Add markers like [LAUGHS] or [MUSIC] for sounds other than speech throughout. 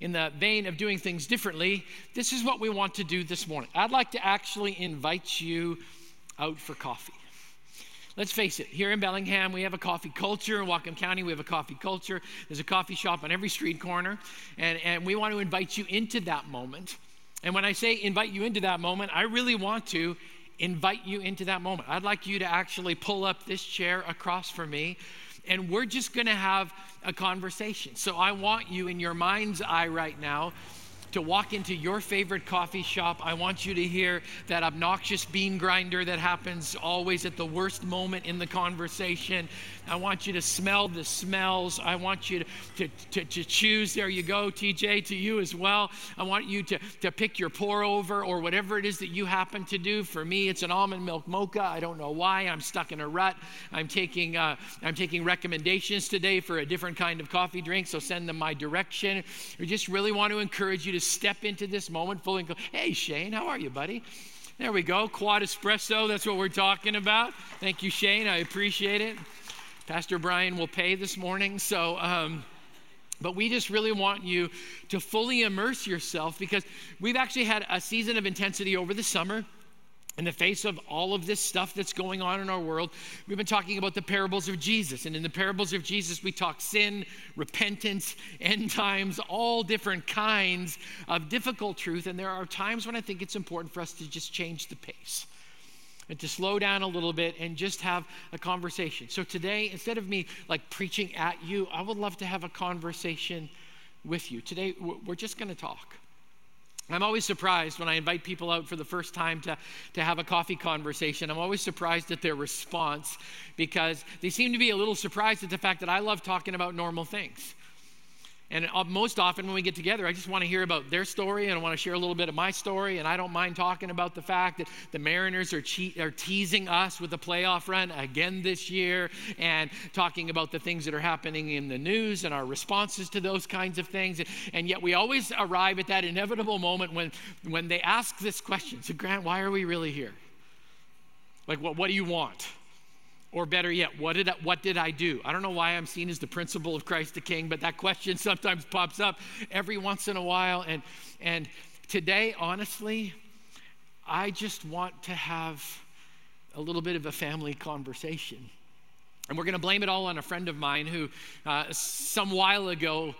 in the vein of doing things differently, this is what we want to do this morning. I'd like to actually invite you out for coffee. Let's face it, here in Bellingham, we have a coffee culture. In Whatcom County, we have a coffee culture. There's a coffee shop on every street corner. And, and we want to invite you into that moment. And when I say invite you into that moment, I really want to invite you into that moment. I'd like you to actually pull up this chair across from me, and we're just going to have a conversation. So I want you in your mind's eye right now to walk into your favorite coffee shop. I want you to hear that obnoxious bean grinder that happens always at the worst moment in the conversation. I want you to smell the smells. I want you to, to, to, to, choose. There you go, TJ, to you as well. I want you to, to pick your pour over or whatever it is that you happen to do. For me, it's an almond milk mocha. I don't know why. I'm stuck in a rut. I'm taking, uh, I'm taking recommendations today for a different kind of coffee drink, so send them my direction. We just really want to encourage you to step into this moment fully and go, hey, Shane, how are you, buddy? There we go. Quad espresso. That's what we're talking about. Thank you, Shane. I appreciate it. Pastor Brian will pay this morning. So, um, but we just really want you to fully immerse yourself because we've actually had a season of intensity over the summer. In the face of all of this stuff that's going on in our world, we've been talking about the parables of Jesus. And in the parables of Jesus, we talk sin, repentance, end times, all different kinds of difficult truth. And there are times when I think it's important for us to just change the pace and to slow down a little bit and just have a conversation. So today, instead of me like preaching at you, I would love to have a conversation with you. Today, we're just going to talk. I'm always surprised when I invite people out for the first time to, to have a coffee conversation. I'm always surprised at their response because they seem to be a little surprised at the fact that I love talking about normal things. And uh, most often when we get together, I just want to hear about their story and I want to share a little bit of my story. And I don't mind talking about the fact that the Mariners are, che- are teasing us with a playoff run again this year and talking about the things that are happening in the news and our responses to those kinds of things. And yet we always arrive at that inevitable moment when, when they ask this question So, Grant, why are we really here? Like, what, what do you want? Or better yet, what did, I, what did I do? I don't know why I'm seen as the principal of Christ the King, but that question [LAUGHS] sometimes pops up every once in a while. And, and today, honestly, I just want to have a little bit of a family conversation. And we're going to blame it all on a friend of mine who, uh, some while ago,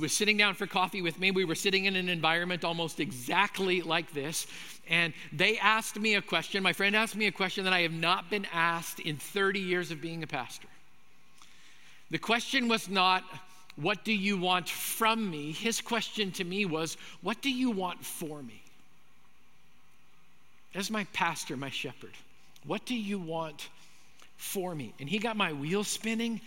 was sitting down for coffee with me. We were sitting in an environment almost exactly like this. And they asked me a question. My friend asked me a question that I have not been asked in 30 years of being a pastor. The question was not, What do you want from me? His question to me was, What do you want for me? As my pastor, my shepherd, what do you want for me? And he got my wheels spinning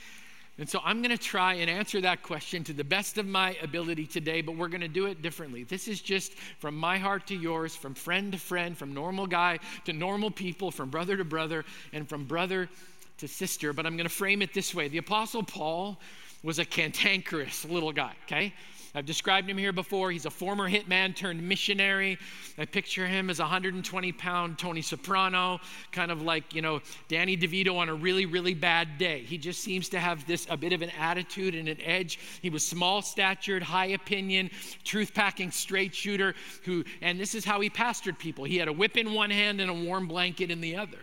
and so I'm going to try and answer that question to the best of my ability today, but we're going to do it differently. This is just from my heart to yours, from friend to friend, from normal guy to normal people, from brother to brother, and from brother to sister. But I'm going to frame it this way The Apostle Paul was a cantankerous little guy, okay? I've described him here before. He's a former hitman turned missionary. I picture him as a 120 pound Tony Soprano, kind of like, you know, Danny DeVito on a really, really bad day. He just seems to have this, a bit of an attitude and an edge. He was small statured, high opinion, truth packing straight shooter who, and this is how he pastored people. He had a whip in one hand and a warm blanket in the other.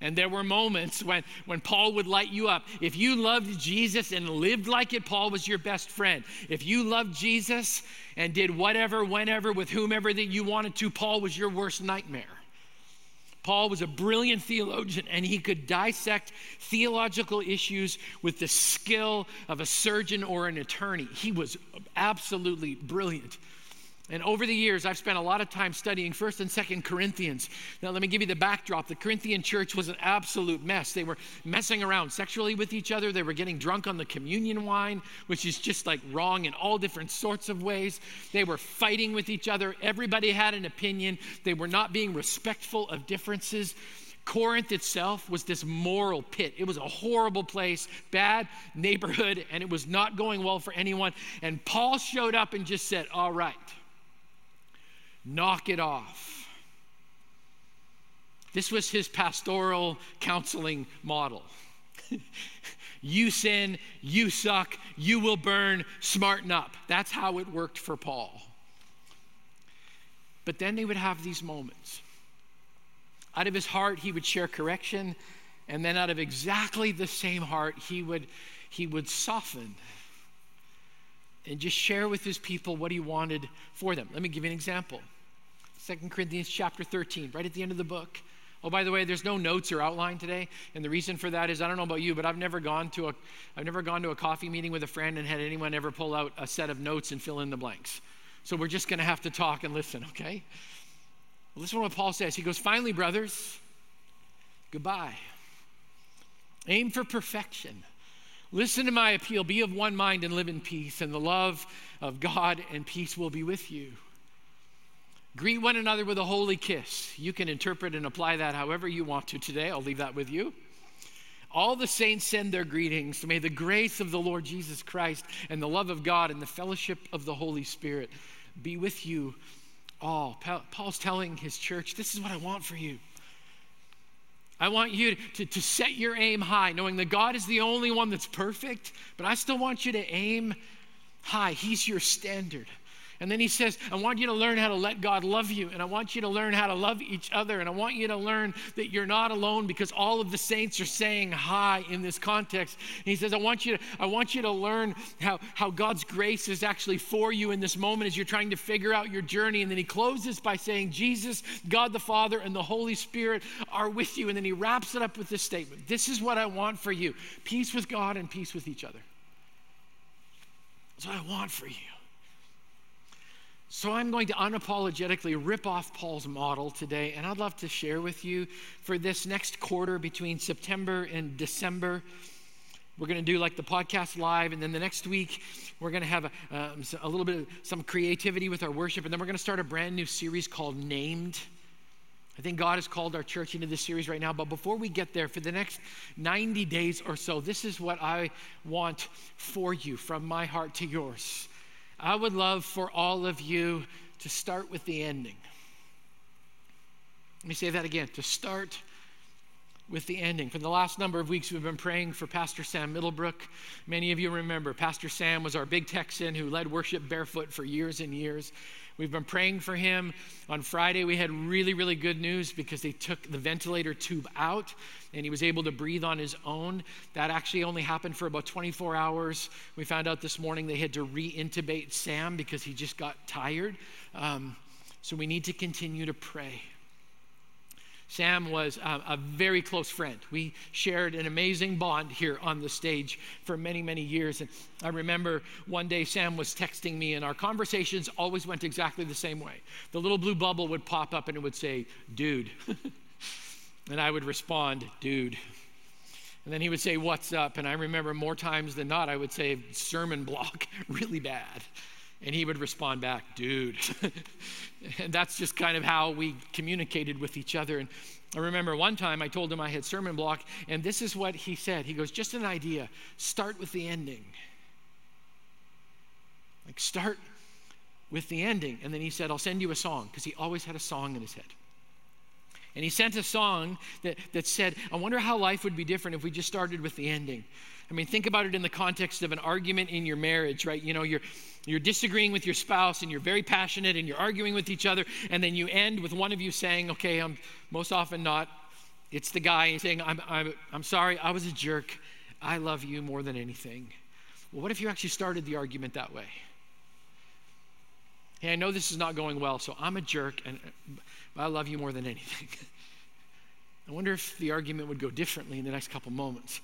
And there were moments when, when Paul would light you up. If you loved Jesus and lived like it, Paul was your best friend. If you loved Jesus and did whatever, whenever, with whomever that you wanted to, Paul was your worst nightmare. Paul was a brilliant theologian and he could dissect theological issues with the skill of a surgeon or an attorney. He was absolutely brilliant. And over the years, I've spent a lot of time studying 1st and 2nd Corinthians. Now, let me give you the backdrop. The Corinthian church was an absolute mess. They were messing around sexually with each other. They were getting drunk on the communion wine, which is just like wrong in all different sorts of ways. They were fighting with each other. Everybody had an opinion. They were not being respectful of differences. Corinth itself was this moral pit. It was a horrible place, bad neighborhood, and it was not going well for anyone. And Paul showed up and just said, All right knock it off. This was his pastoral counseling model. [LAUGHS] You sin, you suck, you will burn, smarten up. That's how it worked for Paul. But then they would have these moments. Out of his heart, he would share correction, and then out of exactly the same heart, he would, he would soften and just share with his people what he wanted for them. Let me give you an example. 2 Corinthians chapter 13, right at the end of the book. Oh, by the way, there's no notes or outline today, and the reason for that is I don't know about you, but I've never gone to a I've never gone to a coffee meeting with a friend and had anyone ever pull out a set of notes and fill in the blanks. So we're just going to have to talk and listen, okay? Listen to what Paul says. He goes, "Finally, brothers, goodbye. Aim for perfection." Listen to my appeal. Be of one mind and live in peace, and the love of God and peace will be with you. Greet one another with a holy kiss. You can interpret and apply that however you want to today. I'll leave that with you. All the saints send their greetings. May the grace of the Lord Jesus Christ and the love of God and the fellowship of the Holy Spirit be with you all. Paul's telling his church, This is what I want for you. I want you to, to set your aim high, knowing that God is the only one that's perfect, but I still want you to aim high. He's your standard. And then he says, I want you to learn how to let God love you, and I want you to learn how to love each other, and I want you to learn that you're not alone because all of the saints are saying hi in this context. And he says, I want you to, I want you to learn how, how God's grace is actually for you in this moment as you're trying to figure out your journey. And then he closes by saying, Jesus, God the Father, and the Holy Spirit are with you. And then he wraps it up with this statement This is what I want for you peace with God and peace with each other. That's what I want for you. So I'm going to unapologetically rip off Paul's model today, and I'd love to share with you for this next quarter between September and December. We're going to do like the podcast live, and then the next week we're going to have a, um, a little bit of some creativity with our worship, and then we're going to start a brand new series called Named. I think God has called our church into this series right now. But before we get there, for the next 90 days or so, this is what I want for you from my heart to yours. I would love for all of you to start with the ending. Let me say that again to start with the ending. For the last number of weeks, we've been praying for Pastor Sam Middlebrook. Many of you remember Pastor Sam was our big Texan who led worship barefoot for years and years. We've been praying for him. On Friday, we had really, really good news because they took the ventilator tube out and he was able to breathe on his own. That actually only happened for about 24 hours. We found out this morning they had to re intubate Sam because he just got tired. Um, so we need to continue to pray. Sam was a very close friend. We shared an amazing bond here on the stage for many, many years. And I remember one day Sam was texting me, and our conversations always went exactly the same way. The little blue bubble would pop up and it would say, dude. [LAUGHS] and I would respond, dude. And then he would say, What's up? And I remember more times than not, I would say, Sermon block, [LAUGHS] really bad. And he would respond back, dude. [LAUGHS] and that's just kind of how we communicated with each other. And I remember one time I told him I had sermon block, and this is what he said. He goes, just an idea. Start with the ending. Like, start with the ending. And then he said, I'll send you a song, because he always had a song in his head. And he sent a song that, that said, I wonder how life would be different if we just started with the ending. I mean, think about it in the context of an argument in your marriage, right? You know, you're you're disagreeing with your spouse and you're very passionate and you're arguing with each other, and then you end with one of you saying, Okay, I'm most often not. It's the guy saying, I'm, I'm, I'm sorry, I was a jerk. I love you more than anything. Well, what if you actually started the argument that way? Hey, I know this is not going well, so I'm a jerk and uh, I love you more than anything. [LAUGHS] I wonder if the argument would go differently in the next couple moments.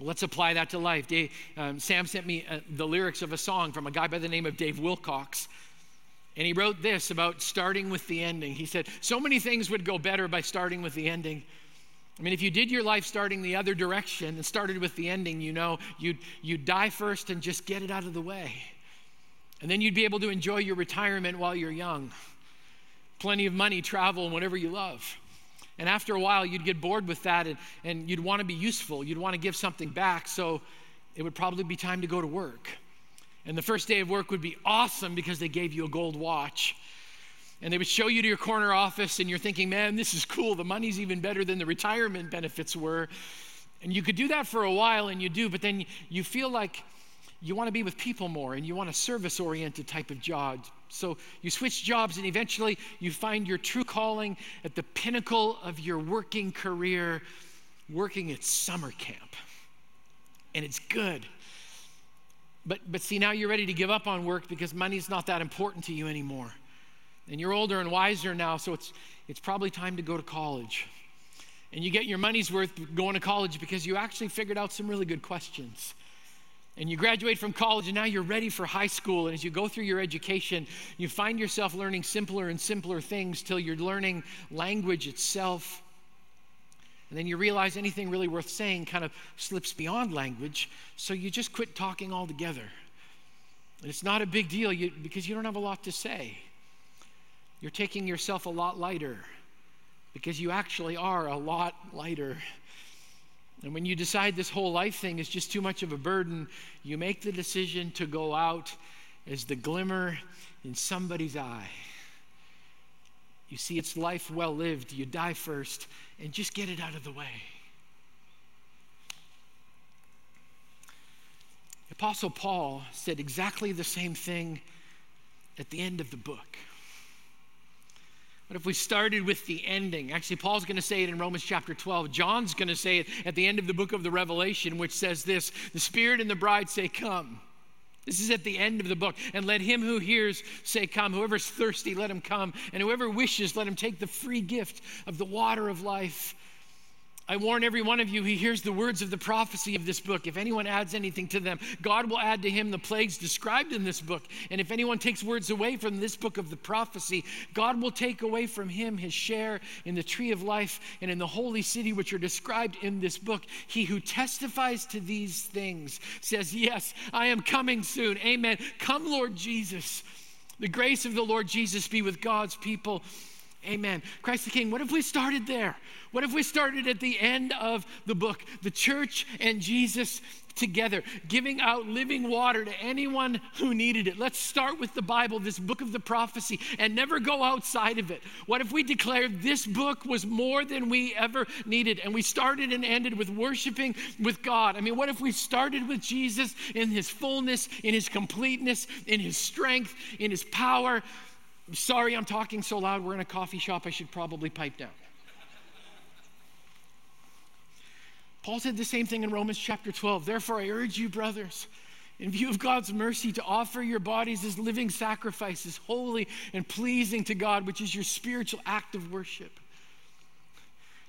Let's apply that to life. Dave, um, Sam sent me uh, the lyrics of a song from a guy by the name of Dave Wilcox. And he wrote this about starting with the ending. He said, So many things would go better by starting with the ending. I mean, if you did your life starting the other direction and started with the ending, you know, you'd, you'd die first and just get it out of the way. And then you'd be able to enjoy your retirement while you're young. Plenty of money, travel, and whatever you love. And after a while, you'd get bored with that and, and you'd want to be useful. You'd want to give something back. So it would probably be time to go to work. And the first day of work would be awesome because they gave you a gold watch. And they would show you to your corner office, and you're thinking, man, this is cool. The money's even better than the retirement benefits were. And you could do that for a while, and you do, but then you feel like you want to be with people more and you want a service oriented type of job. So you switch jobs, and eventually you find your true calling at the pinnacle of your working career, working at summer camp. And it's good. But, but see, now you're ready to give up on work because money's not that important to you anymore. And you're older and wiser now, so it's, it's probably time to go to college. And you get your money's worth going to college because you actually figured out some really good questions. And you graduate from college, and now you're ready for high school. And as you go through your education, you find yourself learning simpler and simpler things till you're learning language itself. And then you realize anything really worth saying kind of slips beyond language, so you just quit talking altogether. And it's not a big deal you, because you don't have a lot to say. You're taking yourself a lot lighter because you actually are a lot lighter. And when you decide this whole life thing is just too much of a burden, you make the decision to go out as the glimmer in somebody's eye. You see, it's life well lived. You die first and just get it out of the way. Apostle Paul said exactly the same thing at the end of the book. What if we started with the ending? Actually, Paul's going to say it in Romans chapter 12. John's going to say it at the end of the book of the Revelation, which says this The Spirit and the bride say, Come. This is at the end of the book. And let him who hears say, Come. Whoever's thirsty, let him come. And whoever wishes, let him take the free gift of the water of life. I warn every one of you who hears the words of the prophecy of this book. If anyone adds anything to them, God will add to him the plagues described in this book. And if anyone takes words away from this book of the prophecy, God will take away from him his share in the tree of life and in the holy city which are described in this book. He who testifies to these things says, Yes, I am coming soon. Amen. Come, Lord Jesus. The grace of the Lord Jesus be with God's people. Amen. Christ the King. What if we started there? What if we started at the end of the book? The church and Jesus together, giving out living water to anyone who needed it. Let's start with the Bible, this book of the prophecy, and never go outside of it. What if we declared this book was more than we ever needed? And we started and ended with worshiping with God. I mean, what if we started with Jesus in his fullness, in his completeness, in his strength, in his power? Sorry I'm talking so loud. We're in a coffee shop. I should probably pipe down. Paul said the same thing in Romans chapter 12. Therefore, I urge you, brothers, in view of God's mercy, to offer your bodies as living sacrifices, holy and pleasing to God, which is your spiritual act of worship.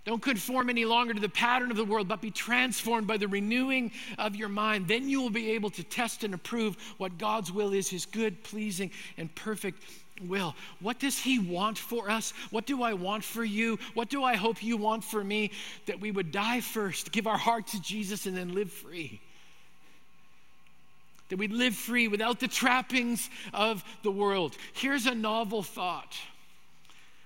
Don't conform any longer to the pattern of the world, but be transformed by the renewing of your mind. Then you will be able to test and approve what God's will is, his good, pleasing, and perfect will. What does He want for us? What do I want for you? What do I hope you want for me? That we would die first, give our heart to Jesus, and then live free. That we'd live free without the trappings of the world. Here's a novel thought.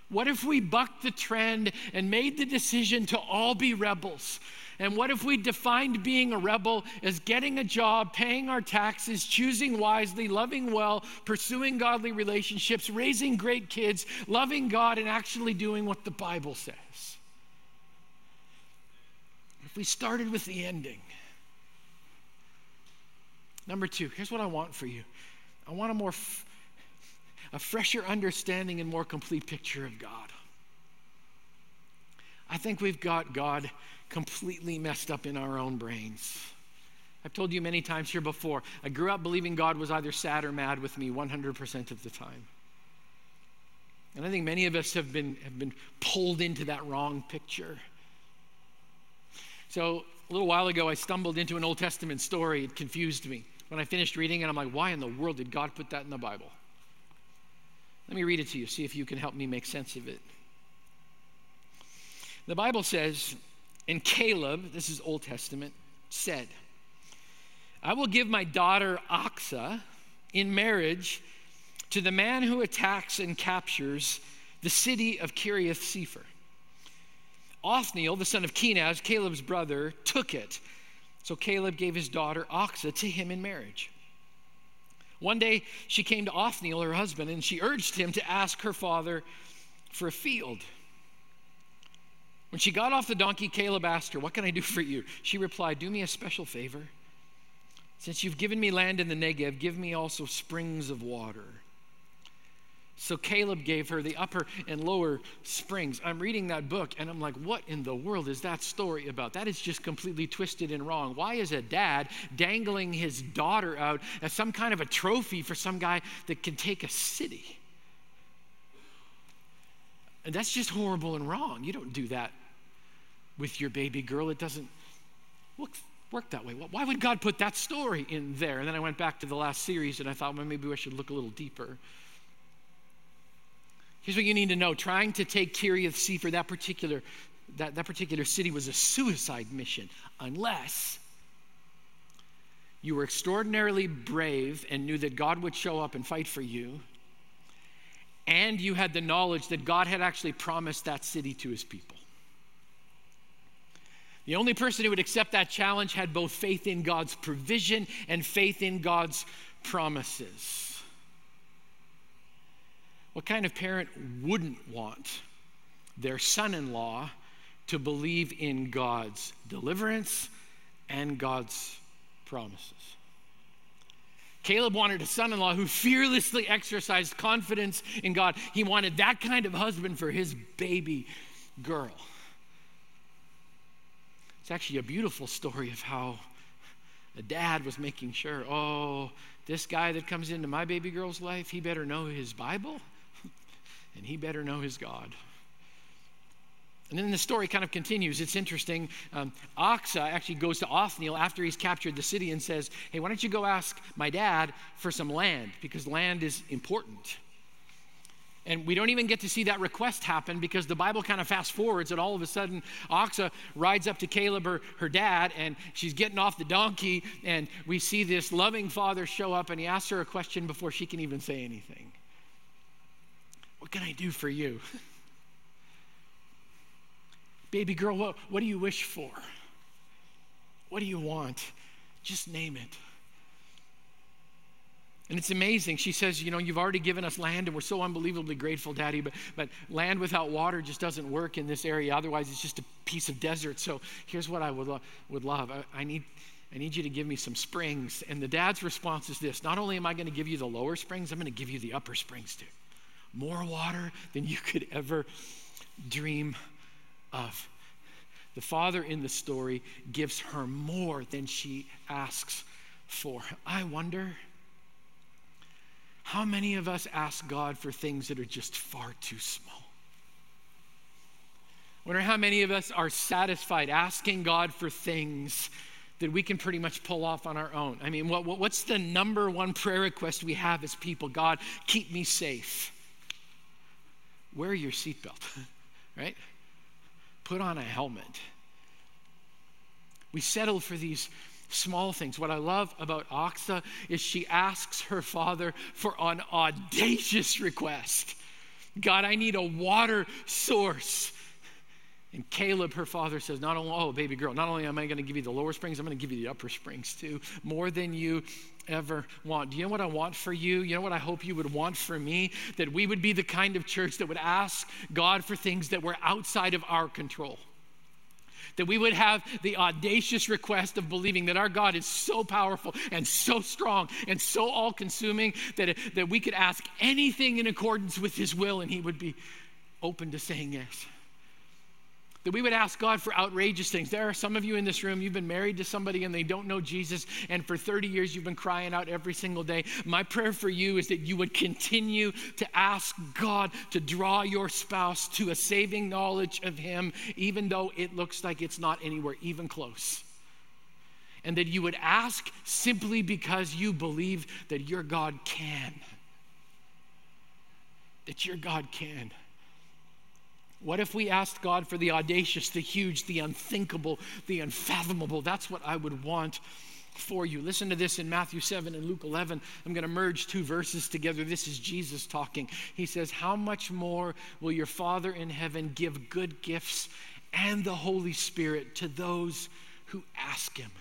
What if we bucked the trend and made the decision to all be rebels? And what if we defined being a rebel as getting a job, paying our taxes, choosing wisely, loving well, pursuing godly relationships, raising great kids, loving God, and actually doing what the Bible says? If we started with the ending. Number two, here's what I want for you I want a more, f- a fresher understanding and more complete picture of God. I think we've got God completely messed up in our own brains. I've told you many times here before, I grew up believing God was either sad or mad with me 100% of the time. And I think many of us have been, have been pulled into that wrong picture. So a little while ago, I stumbled into an Old Testament story. It confused me. When I finished reading it, I'm like, why in the world did God put that in the Bible? Let me read it to you, see if you can help me make sense of it. The Bible says and Caleb, this is Old Testament, said, I will give my daughter Achsah in marriage to the man who attacks and captures the city of Kiriath Sepher. Othniel, the son of Kenaz, Caleb's brother, took it. So Caleb gave his daughter Achsah to him in marriage. One day she came to Othniel, her husband, and she urged him to ask her father for a field. When she got off the donkey, Caleb asked her, What can I do for you? She replied, Do me a special favor. Since you've given me land in the Negev, give me also springs of water. So Caleb gave her the upper and lower springs. I'm reading that book and I'm like, what in the world is that story about? That is just completely twisted and wrong. Why is a dad dangling his daughter out as some kind of a trophy for some guy that can take a city? And that's just horrible and wrong. You don't do that with your baby girl. It doesn't look, work that way. Why would God put that story in there? And then I went back to the last series and I thought, well, maybe I should look a little deeper. Here's what you need to know trying to take Kiriath Sefer, that particular, that, that particular city, was a suicide mission, unless you were extraordinarily brave and knew that God would show up and fight for you, and you had the knowledge that God had actually promised that city to his people. The only person who would accept that challenge had both faith in God's provision and faith in God's promises. What kind of parent wouldn't want their son in law to believe in God's deliverance and God's promises? Caleb wanted a son in law who fearlessly exercised confidence in God. He wanted that kind of husband for his baby girl. It's actually a beautiful story of how a dad was making sure, oh, this guy that comes into my baby girl's life, he better know his Bible [LAUGHS] and he better know his God. And then the story kind of continues. It's interesting. Um, Achsah actually goes to Othniel after he's captured the city and says, Hey, why don't you go ask my dad for some land? Because land is important. And we don't even get to see that request happen because the Bible kind of fast forwards, and all of a sudden, Achsah rides up to Caleb, her, her dad, and she's getting off the donkey. And we see this loving father show up, and he asks her a question before she can even say anything. What can I do for you? [LAUGHS] Baby girl, what, what do you wish for? What do you want? Just name it. And it's amazing. She says, You know, you've already given us land, and we're so unbelievably grateful, Daddy, but, but land without water just doesn't work in this area. Otherwise, it's just a piece of desert. So here's what I would, lo- would love I, I, need, I need you to give me some springs. And the dad's response is this Not only am I going to give you the lower springs, I'm going to give you the upper springs too more water than you could ever dream of. The father in the story gives her more than she asks for. I wonder how many of us ask God for things that are just far too small. Wonder how many of us are satisfied asking God for things that we can pretty much pull off on our own. I mean, what, what's the number one prayer request we have as people? God, keep me safe wear your seatbelt, [LAUGHS] right? Put on a helmet. We settle for these small things. What I love about Achsah is she asks her father for an audacious request. God, I need a water source. And Caleb, her father, says, Not only, oh, baby girl, not only am I going to give you the lower springs, I'm going to give you the upper springs too, more than you ever want. Do you know what I want for you? You know what I hope you would want for me? That we would be the kind of church that would ask God for things that were outside of our control. That we would have the audacious request of believing that our God is so powerful and so strong and so all consuming that, that we could ask anything in accordance with His will and He would be open to saying yes. That we would ask God for outrageous things. There are some of you in this room, you've been married to somebody and they don't know Jesus, and for 30 years you've been crying out every single day. My prayer for you is that you would continue to ask God to draw your spouse to a saving knowledge of Him, even though it looks like it's not anywhere even close. And that you would ask simply because you believe that your God can. That your God can. What if we asked God for the audacious, the huge, the unthinkable, the unfathomable? That's what I would want for you. Listen to this in Matthew 7 and Luke 11. I'm going to merge two verses together. This is Jesus talking. He says, How much more will your Father in heaven give good gifts and the Holy Spirit to those who ask Him?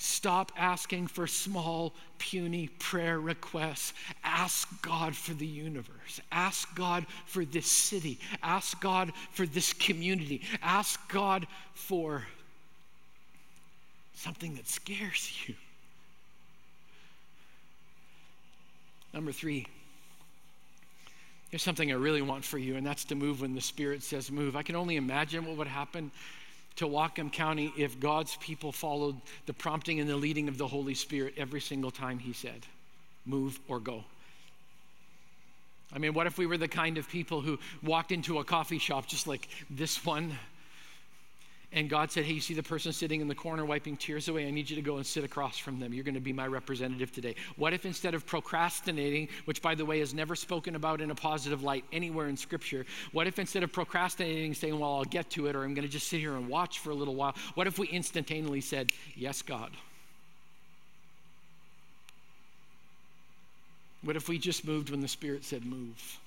Stop asking for small, puny prayer requests. Ask God for the universe. Ask God for this city. Ask God for this community. Ask God for something that scares [LAUGHS] you. Number three, here's something I really want for you, and that's to move when the Spirit says move. I can only imagine what would happen to Whatcom County if God's people followed the prompting and the leading of the Holy Spirit every single time He said, move or go. I mean, what if we were the kind of people who walked into a coffee shop just like this one? And God said, Hey, you see the person sitting in the corner wiping tears away? I need you to go and sit across from them. You're going to be my representative today. What if instead of procrastinating, which by the way is never spoken about in a positive light anywhere in Scripture, what if instead of procrastinating, saying, Well, I'll get to it, or I'm going to just sit here and watch for a little while, what if we instantaneously said, Yes, God? What if we just moved when the Spirit said move?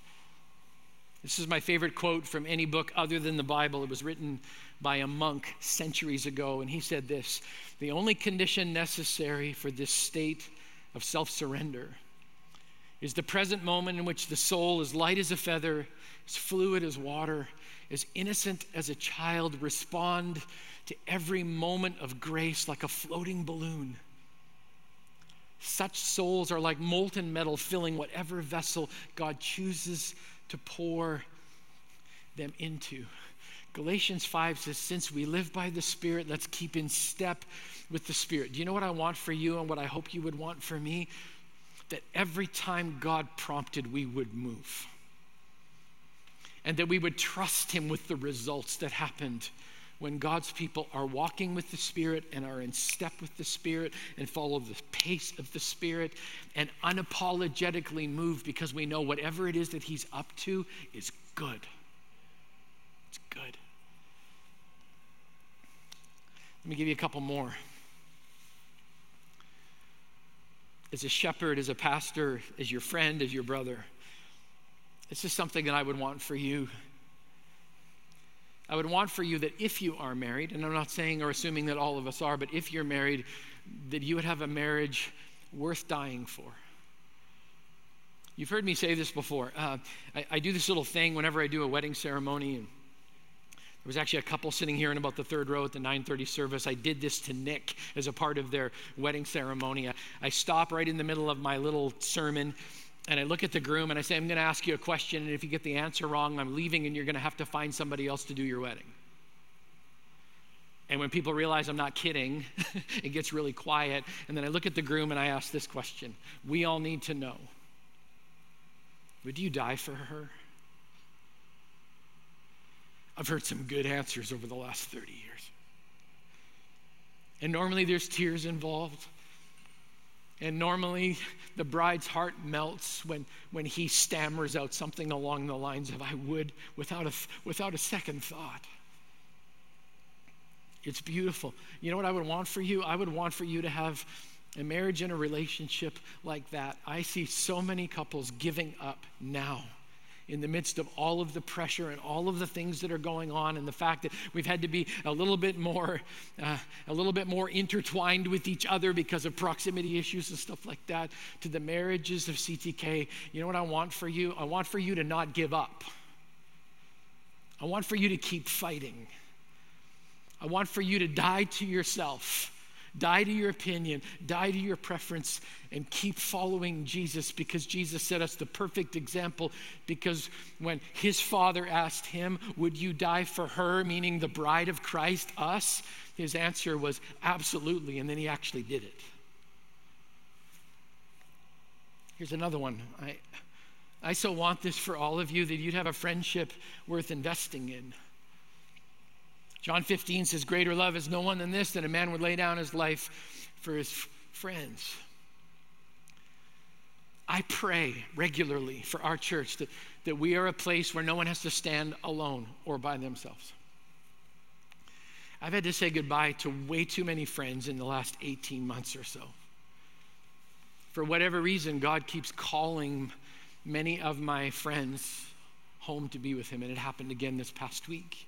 This is my favorite quote from any book other than the Bible. It was written by a monk centuries ago, and he said this The only condition necessary for this state of self surrender is the present moment in which the soul is light as a feather, as fluid as water, as innocent as a child, respond to every moment of grace like a floating balloon. Such souls are like molten metal filling whatever vessel God chooses to pour them into. Galatians 5 says, Since we live by the Spirit, let's keep in step with the Spirit. Do you know what I want for you and what I hope you would want for me? That every time God prompted, we would move. And that we would trust Him with the results that happened when God's people are walking with the Spirit and are in step with the Spirit and follow the pace of the Spirit and unapologetically move because we know whatever it is that He's up to is good. It's good. Let me give you a couple more. As a shepherd, as a pastor, as your friend, as your brother, this is something that I would want for you I would want for you that if you are married, and I'm not saying or assuming that all of us are, but if you're married, that you would have a marriage worth dying for. You've heard me say this before. Uh, I, I, do this little thing whenever I do a wedding ceremony. And there was actually a couple sitting here in about the third row at the 9:30 service. I did this to Nick as a part of their wedding ceremony. I, I stop right in the middle of my little sermon and I look at the groom and I say, I'm going to ask you a question, and if you get the answer wrong, I'm leaving and you're going to have to find somebody else to do your wedding. And when people realize I'm not kidding, [LAUGHS] it gets really quiet. And then I look at the groom and I ask this question We all need to know Would you die for her? I've heard some good answers over the last 30 years. And normally there's tears involved. And normally, the bride's heart melts when, when he stammers out something along the lines of, I would, without a, without a second thought. It's beautiful. You know what I would want for you? I would want for you to have a marriage and a relationship like that. I see so many couples giving up now in the midst of all of the pressure and all of the things that are going on and the fact that we've had to be a little bit more uh, a little bit more intertwined with each other because of proximity issues and stuff like that to the marriages of ctk you know what i want for you? I want for you to not give up. I want for you to keep fighting. I want for you to die to yourself Die to your opinion, die to your preference, and keep following Jesus because Jesus set us the perfect example. Because when his father asked him, Would you die for her, meaning the bride of Christ, us? His answer was, Absolutely. And then he actually did it. Here's another one. I, I so want this for all of you that you'd have a friendship worth investing in. John 15 says, Greater love is no one than this, that a man would lay down his life for his friends. I pray regularly for our church that, that we are a place where no one has to stand alone or by themselves. I've had to say goodbye to way too many friends in the last 18 months or so. For whatever reason, God keeps calling many of my friends home to be with Him, and it happened again this past week.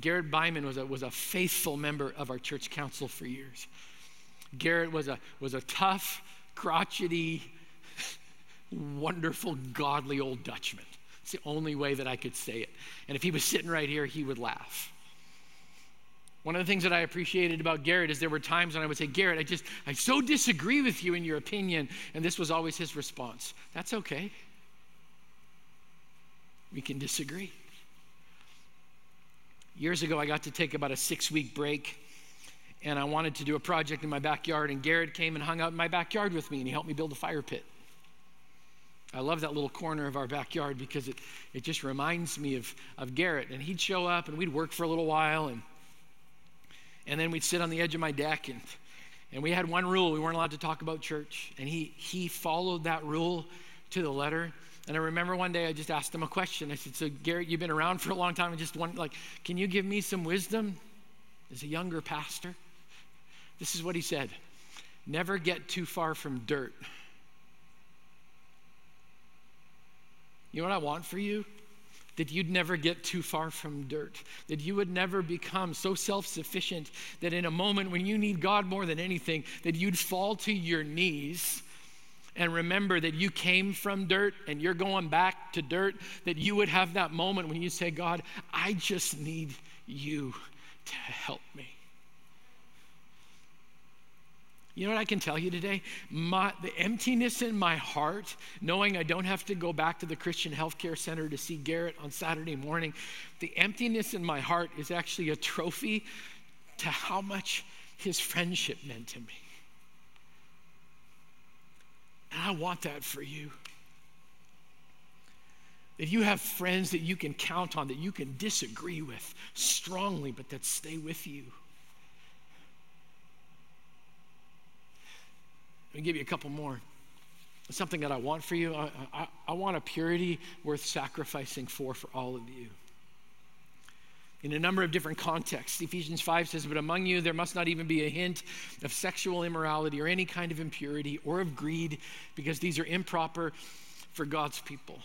Garrett Byman was a, was a faithful member of our church council for years. Garrett was a, was a tough, crotchety, [LAUGHS] wonderful, godly old Dutchman. It's the only way that I could say it. And if he was sitting right here, he would laugh. One of the things that I appreciated about Garrett is there were times when I would say, Garrett, I just, I so disagree with you in your opinion. And this was always his response. That's okay. We can disagree. Years ago, I got to take about a six week break and I wanted to do a project in my backyard. And Garrett came and hung out in my backyard with me and he helped me build a fire pit. I love that little corner of our backyard because it, it just reminds me of, of Garrett. And he'd show up and we'd work for a little while and, and then we'd sit on the edge of my deck and, and we had one rule we weren't allowed to talk about church. And he, he followed that rule to the letter. And I remember one day I just asked him a question. I said, So, Garrett, you've been around for a long time. and just one, like, can you give me some wisdom as a younger pastor? This is what he said Never get too far from dirt You know what I want for you? That you'd never get too far from dirt, that you would never become so self sufficient that in a moment when you need God more than anything, that you'd fall to your knees and remember that you came from dirt and you're going back to dirt, that you would have that moment when you say, God, I just need you to help me. You know what I can tell you today? My, the emptiness in my heart, knowing I don't have to go back to the Christian Healthcare Center to see Garrett on Saturday morning, the emptiness in my heart is actually a trophy to how much his friendship meant to me. And I want that for you. That you have friends that you can count on, that you can disagree with strongly, but that stay with you. Let me give you a couple more. Something that I want for you. I, I, I want a purity worth sacrificing for for all of you in a number of different contexts. Ephesians 5 says, But among you there must not even be a hint of sexual immorality or any kind of impurity or of greed, because these are improper for God's people.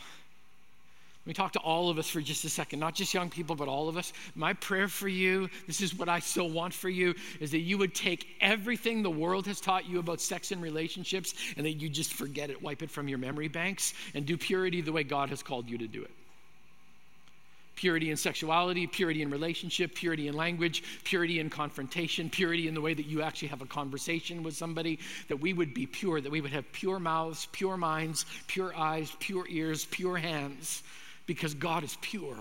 Let me talk to all of us for just a second, not just young people, but all of us. My prayer for you, this is what I so want for you, is that you would take everything the world has taught you about sex and relationships and that you just forget it, wipe it from your memory banks, and do purity the way God has called you to do it. Purity in sexuality, purity in relationship, purity in language, purity in confrontation, purity in the way that you actually have a conversation with somebody, that we would be pure, that we would have pure mouths, pure minds, pure eyes, pure ears, pure hands because God is pure.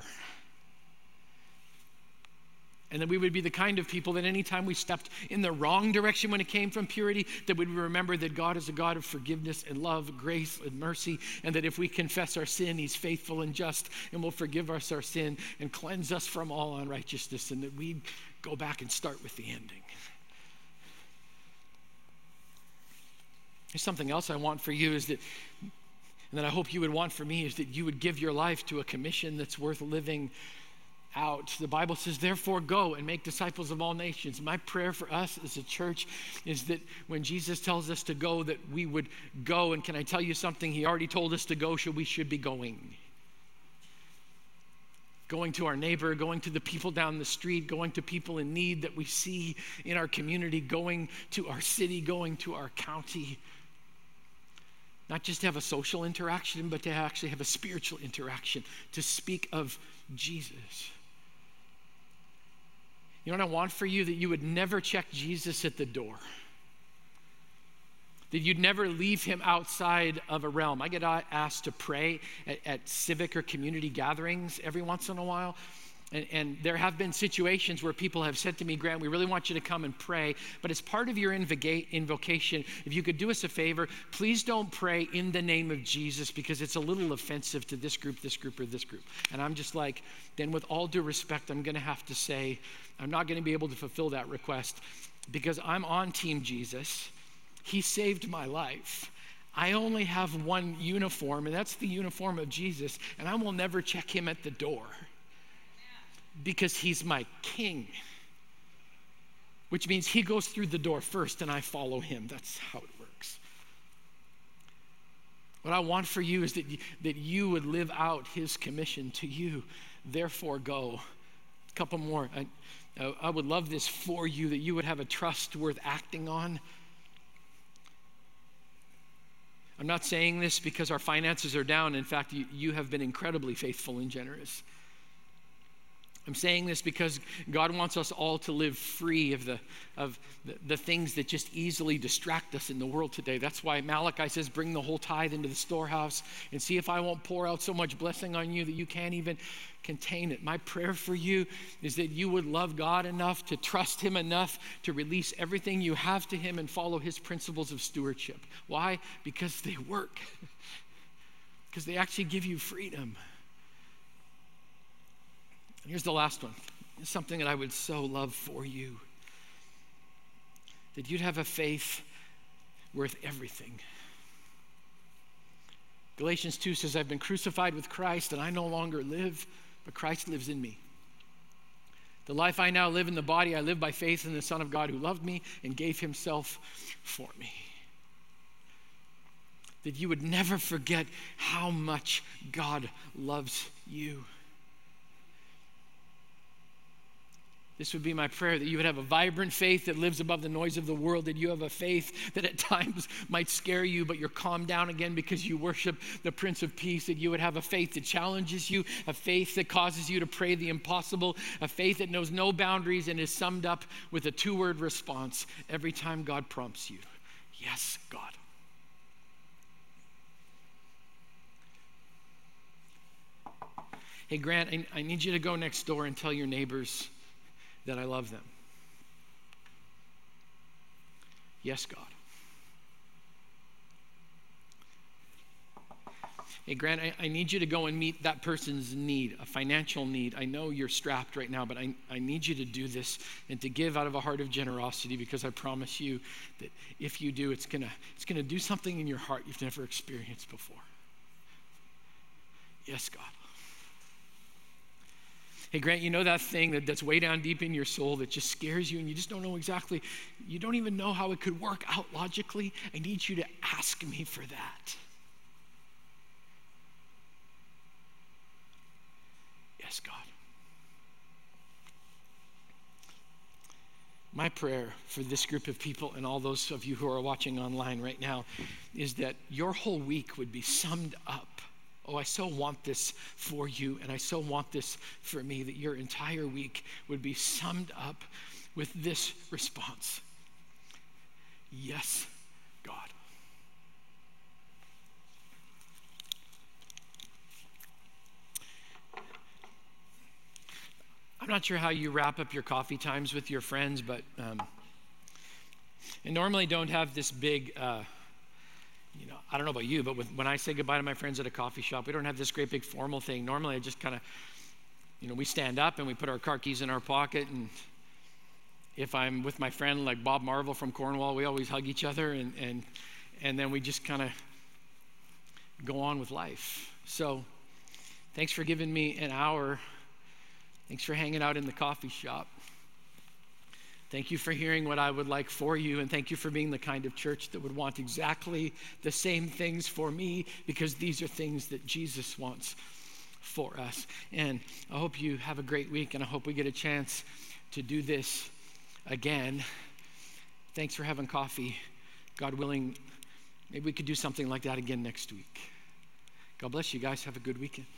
And that we would be the kind of people that anytime we stepped in the wrong direction when it came from purity, that we would remember that God is a God of forgiveness and love, grace and mercy, and that if we confess our sin, He's faithful and just and will forgive us our sin and cleanse us from all unrighteousness, and that we go back and start with the ending. There's something else I want for you is that and that I hope you would want for me is that you would give your life to a commission that's worth living out. The Bible says, therefore, go and make disciples of all nations. My prayer for us as a church is that when Jesus tells us to go, that we would go. And can I tell you something? He already told us to go, so we should be going. Going to our neighbor, going to the people down the street, going to people in need that we see in our community, going to our city, going to our county not just to have a social interaction, but to actually have a spiritual interaction, to speak of Jesus. You know what I want for you? That you would never check Jesus at the door. That you'd never leave him outside of a realm. I get asked to pray at, at civic or community gatherings every once in a while. And, and, there have been situations where people have said to me, Grant, we really want you to come and pray, but as part of your invocation, if you could do us a favor, please don't pray in the name of Jesus because it's a little offensive to this group, this group, or this group. And I'm just like, then with all due respect, I'm going to have to say, I'm not going to be able to fulfill that request because I'm on Team Jesus. He saved my life. I only have one uniform, and that's the uniform of Jesus, and I will never check him at the door because he's my king. Which means he goes through the door first and I follow him. That's how it works. What I want for you is that you, that you would live out his commission to you. Therefore, go. A couple more. I, uh, I would love this for you that you would have a trust worth acting on. I'm not saying this because our finances are down. In fact, you, you have been incredibly faithful and generous. I'm saying this because God wants us all to live free of the, of the, the, things that just easily distract us in the world today. That's why Malachi says, Bring the whole tithe into the storehouse and see if I won't pour out so much blessing on you that you can't even contain it. My prayer for you is that you would love God enough to trust Him enough to release everything you have to Him and follow His principles of stewardship. Why? Because they work, [LAUGHS] because they actually give you freedom. Here's the last one. It's something that I would so love for you that you'd have a faith worth everything. Galatians 2 says, I've been crucified with Christ, and I no longer live, but Christ lives in me. The life I now live in the body, I live by faith in the Son of God who loved me and gave himself for me. That you would never forget how much God loves you. This would be my prayer that you would have a vibrant faith that lives above the noise of the world, that you have a faith that at [LAUGHS] times might scare you, but you're calmed down again because you worship the Prince of Peace, that you would have a faith that challenges you, a faith that causes you to pray the impossible, a faith that knows no boundaries and is summed up with a two word response every time God prompts you Yes, God. Hey, Grant, I, I need you to go next door and tell your neighbors that I love them. Yes, God. Hey, Grant, I, I, need you to go and meet that person's need, a financial need. I know you're strapped right now, but I, I need you to do this and to give out of a heart of generosity because I promise you that if you do, it's going to it's to do something in your heart you've never experienced before. Yes, God. Hey, Grant, you know that thing that, that's way down deep in your soul that just scares you and you just don't know exactly, you don't even know how it could work out logically? I need you to ask me for that. Yes, God. My prayer for this group of people and all those of you who are watching online right now is that your whole week would be summed up Oh, I so want this for you, and I so want this for me, that your entire week would be summed up with this response Yes, God. I'm not sure how you wrap up your coffee times with your friends, but um, normally don't have this big. Uh, I don't know about you, but with, when I say goodbye to my friends at a coffee shop, we don't have this great big formal thing. Normally, I just kind of, you know, we stand up and we put our car keys in our pocket. And if I'm with my friend like Bob Marvel from Cornwall, we always hug each other and, and, and then we just kind of go on with life. So thanks for giving me an hour. Thanks for hanging out in the coffee shop. Thank you for hearing what I would like for you, and thank you for being the kind of church that would want exactly the same things for me because these are things that Jesus wants for us. And I hope you have a great week, and I hope we get a chance to do this again. Thanks for having coffee. God willing, maybe we could do something like that again next week. God bless you guys. Have a good weekend.